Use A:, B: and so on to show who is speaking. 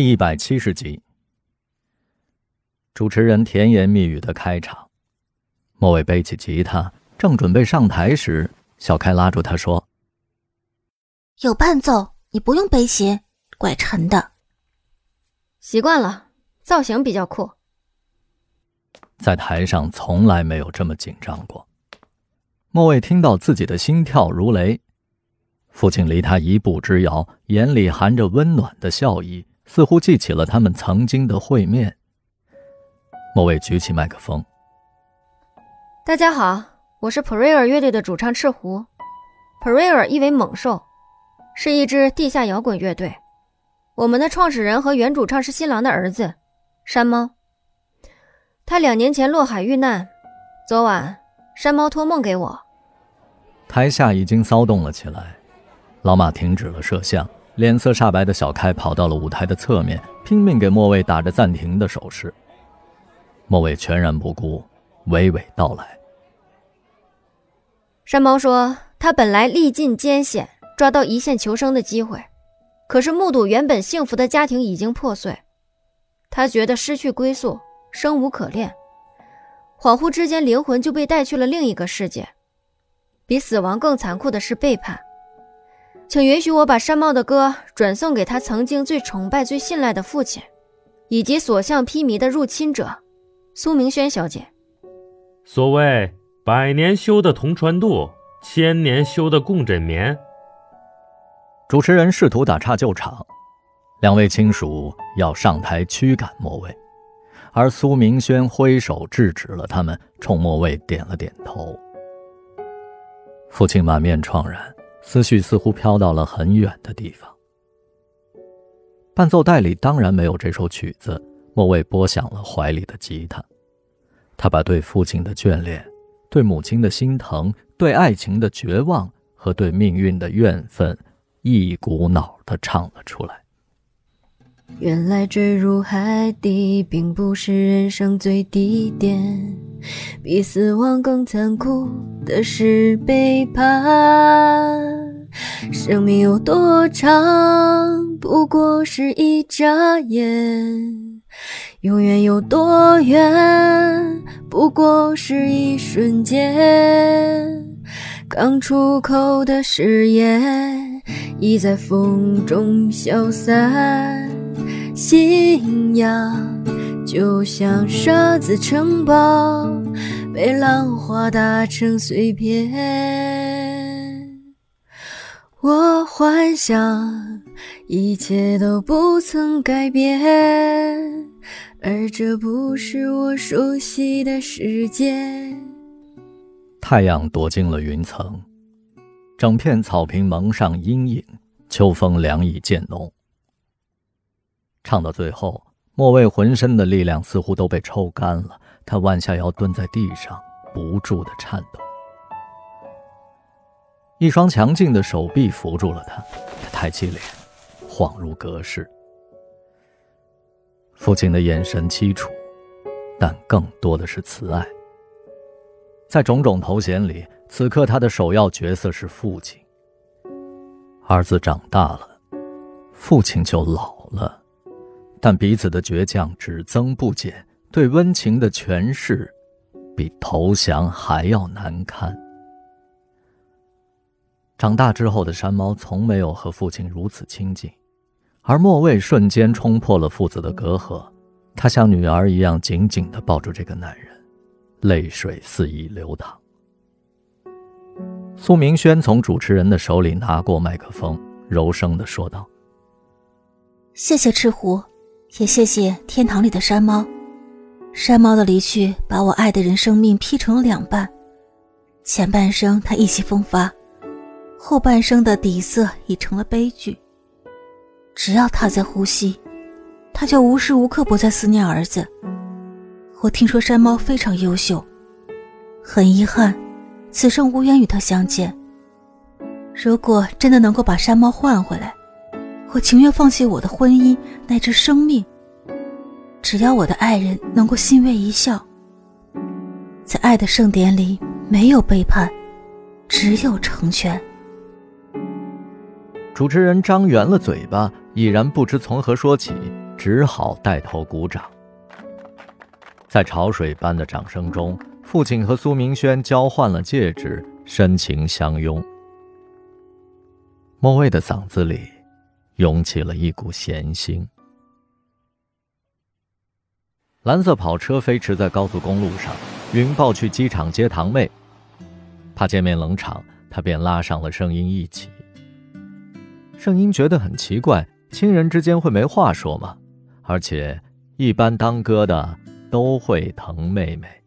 A: 第一百七十集，主持人甜言蜜语的开场。莫伟背起吉他，正准备上台时，小开拉住他说：“
B: 有伴奏，你不用背琴，怪沉的。
C: 习惯了，造型比较酷。”
A: 在台上从来没有这么紧张过。莫伟听到自己的心跳如雷，父亲离他一步之遥，眼里含着温暖的笑意。似乎记起了他们曾经的会面。莫伟举起麦克风：“
C: 大家好，我是 Prayer 乐队的主唱赤狐。Prayer 意为猛兽，是一支地下摇滚乐队。我们的创始人和原主唱是新郎的儿子山猫。他两年前落海遇难，昨晚山猫托梦给我。”
A: 台下已经骚动了起来，老马停止了摄像。脸色煞白的小开跑到了舞台的侧面，拼命给莫卫打着暂停的手势。莫卫全然不顾，娓娓道来：“
C: 山猫说，他本来历尽艰险，抓到一线求生的机会，可是目睹原本幸福的家庭已经破碎，他觉得失去归宿，生无可恋，恍惚之间，灵魂就被带去了另一个世界。比死亡更残酷的是背叛。”请允许我把山猫的歌转送给他曾经最崇拜、最信赖的父亲，以及所向披靡的入侵者苏明轩小姐。
D: 所谓百年修的同船渡，千年修的共枕眠。
A: 主持人试图打岔救场，两位亲属要上台驱赶莫卫，而苏明轩挥手制止了他们，冲莫卫点了点头。父亲满面怆然。思绪似乎飘到了很远的地方。伴奏带里当然没有这首曲子。莫蔚拨响了怀里的吉他，他把对父亲的眷恋、对母亲的心疼、对爱情的绝望和对命运的怨愤，一股脑的唱了出来。
C: 原来坠入海底，并不是人生最低点，比死亡更残酷的是背叛。生命有多长，不过是一眨眼；永远有多远，不过是一瞬间。刚出口的誓言，已在风中消散。信仰就像沙子城堡，被浪花打成碎片。我幻想一切都不曾改变，而这不是我熟悉的世界。
A: 太阳躲进了云层，整片草坪蒙上阴影，秋风凉意渐浓。唱到最后，莫卫浑身的力量似乎都被抽干了，他弯下腰蹲在地上，不住的颤抖。一双强劲的手臂扶住了他，他抬起脸，恍如隔世。父亲的眼神凄楚，但更多的是慈爱。在种种头衔里，此刻他的首要角色是父亲。儿子长大了，父亲就老了，但彼此的倔强只增不减，对温情的诠释，比投降还要难堪。长大之后的山猫从没有和父亲如此亲近，而莫卫瞬间冲破了父子的隔阂，他像女儿一样紧紧地抱住这个男人，泪水肆意流淌。苏明轩从主持人的手里拿过麦克风，柔声地说道：“
B: 谢谢赤狐，也谢谢天堂里的山猫。山猫的离去，把我爱的人生命劈成了两半，前半生他意气风发。”后半生的底色已成了悲剧。只要他在呼吸，他就无时无刻不在思念儿子。我听说山猫非常优秀，很遗憾，此生无缘与他相见。如果真的能够把山猫换回来，我情愿放弃我的婚姻乃至生命。只要我的爱人能够欣慰一笑，在爱的盛典里，没有背叛，只有成全。
A: 主持人张圆了嘴巴，已然不知从何说起，只好带头鼓掌。在潮水般的掌声中，父亲和苏明轩交换了戒指，深情相拥。莫蔚的嗓子里涌起了一股咸腥。蓝色跑车飞驰在高速公路上，云豹去机场接堂妹。怕见面冷场，他便拉上了圣音一起。圣音觉得很奇怪，亲人之间会没话说吗？而且，一般当哥的都会疼妹妹。